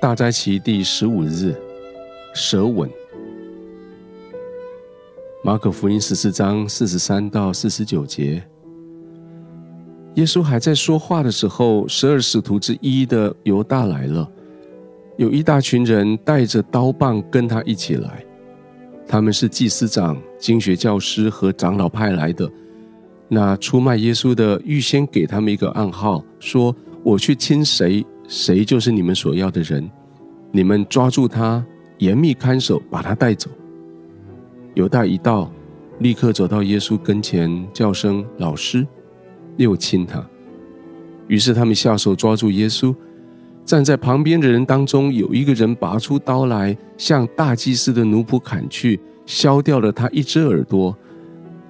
大斋期第十五日，舌吻。马可福音十四章四十三到四十九节，耶稣还在说话的时候，十二使徒之一的犹大来了，有一大群人带着刀棒跟他一起来，他们是祭司长、经学教师和长老派来的。那出卖耶稣的预先给他们一个暗号，说：“我去亲谁。”谁就是你们所要的人，你们抓住他，严密看守，把他带走。犹大一到，立刻走到耶稣跟前，叫声“老师”，又亲他。于是他们下手抓住耶稣，站在旁边的人当中，有一个人拔出刀来，向大祭司的奴仆砍去，削掉了他一只耳朵。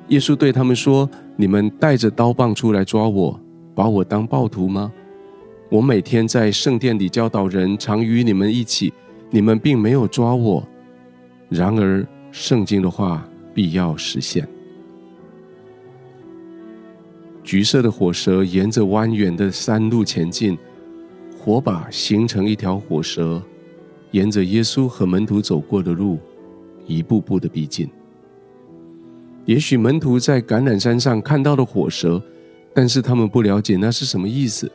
耶稣对他们说：“你们带着刀棒出来抓我，把我当暴徒吗？”我每天在圣殿里教导人，常与你们一起，你们并没有抓我。然而，圣经的话必要实现。橘色的火蛇沿着蜿蜒的山路前进，火把形成一条火蛇，沿着耶稣和门徒走过的路，一步步的逼近。也许门徒在橄榄山上看到了火蛇，但是他们不了解那是什么意思。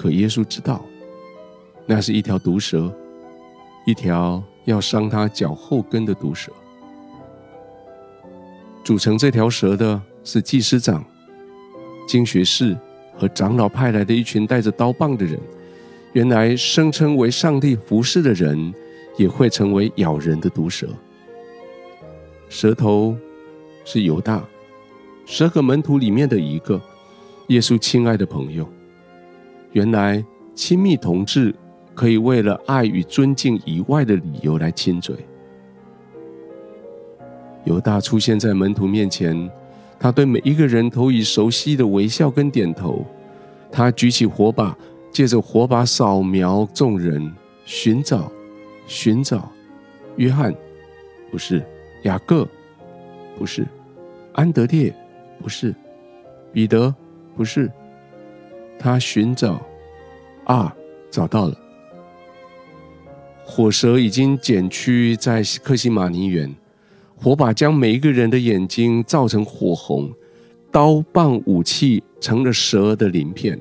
可耶稣知道，那是一条毒蛇，一条要伤他脚后跟的毒蛇。组成这条蛇的是祭司长、经学士和长老派来的一群带着刀棒的人。原来声称为上帝服侍的人，也会成为咬人的毒蛇。蛇头是犹大，十二个门徒里面的一个，耶稣亲爱的朋友。原来亲密同志可以为了爱与尊敬以外的理由来亲嘴。犹大出现在门徒面前，他对每一个人投以熟悉的微笑跟点头。他举起火把，借着火把扫描众人，寻找，寻找。约翰，不是；雅各，不是；安德烈，不是；彼得，不是。他寻找，啊，找到了。火蛇已经减去在克西马尼园，火把将每一个人的眼睛照成火红，刀棒武器成了蛇的鳞片，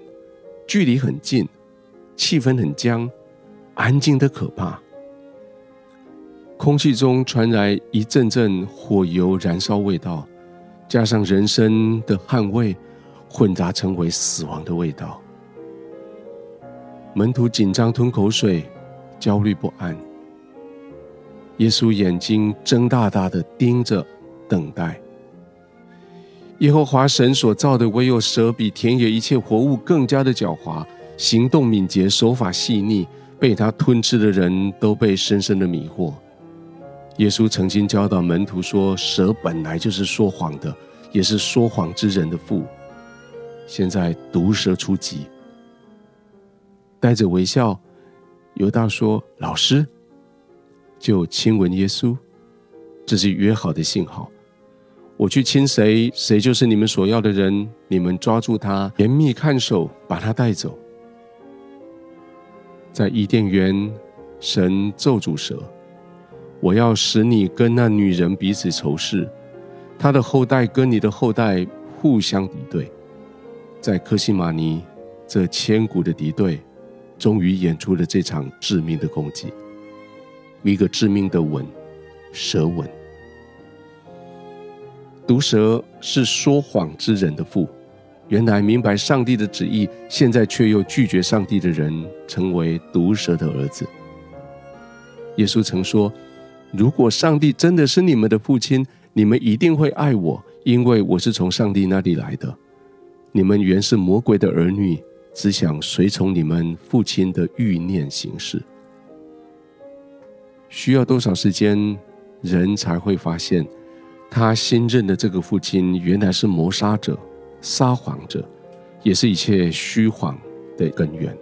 距离很近，气氛很僵，安静得可怕。空气中传来一阵阵火油燃烧味道，加上人生的汗味。混杂成为死亡的味道。门徒紧张吞口水，焦虑不安。耶稣眼睛睁大大的盯着，等待。耶和华神所造的，唯有蛇比田野一切活物更加的狡猾，行动敏捷，手法细腻。被他吞吃的人都被深深的迷惑。耶稣曾经教导门徒说：“蛇本来就是说谎的，也是说谎之人的父。”现在毒蛇出击，带着微笑，犹大说：“老师，就亲吻耶稣，这是约好的信号。我去亲谁，谁就是你们所要的人。你们抓住他，严密看守，把他带走。”在伊甸园，神咒诅蛇：“我要使你跟那女人彼此仇视，她的后代跟你的后代互相敌对。”在科西马尼，这千古的敌对，终于演出了这场致命的攻击，一个致命的吻，舌吻。毒蛇是说谎之人的父，原来明白上帝的旨意，现在却又拒绝上帝的人，成为毒蛇的儿子。耶稣曾说：“如果上帝真的是你们的父亲，你们一定会爱我，因为我是从上帝那里来的。”你们原是魔鬼的儿女，只想随从你们父亲的欲念行事。需要多少时间，人才会发现，他新任的这个父亲原来是谋杀者、撒谎者，也是一切虚谎的根源？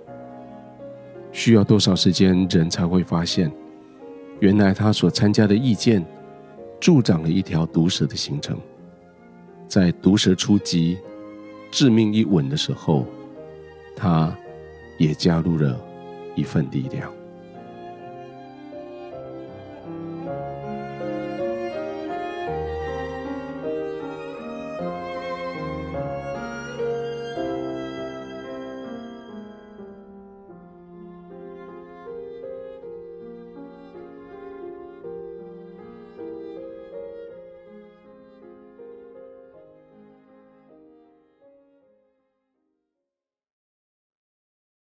需要多少时间，人才会发现，原来他所参加的意见，助长了一条毒蛇的形成，在毒蛇出击。致命一吻的时候，他也加入了一份力量。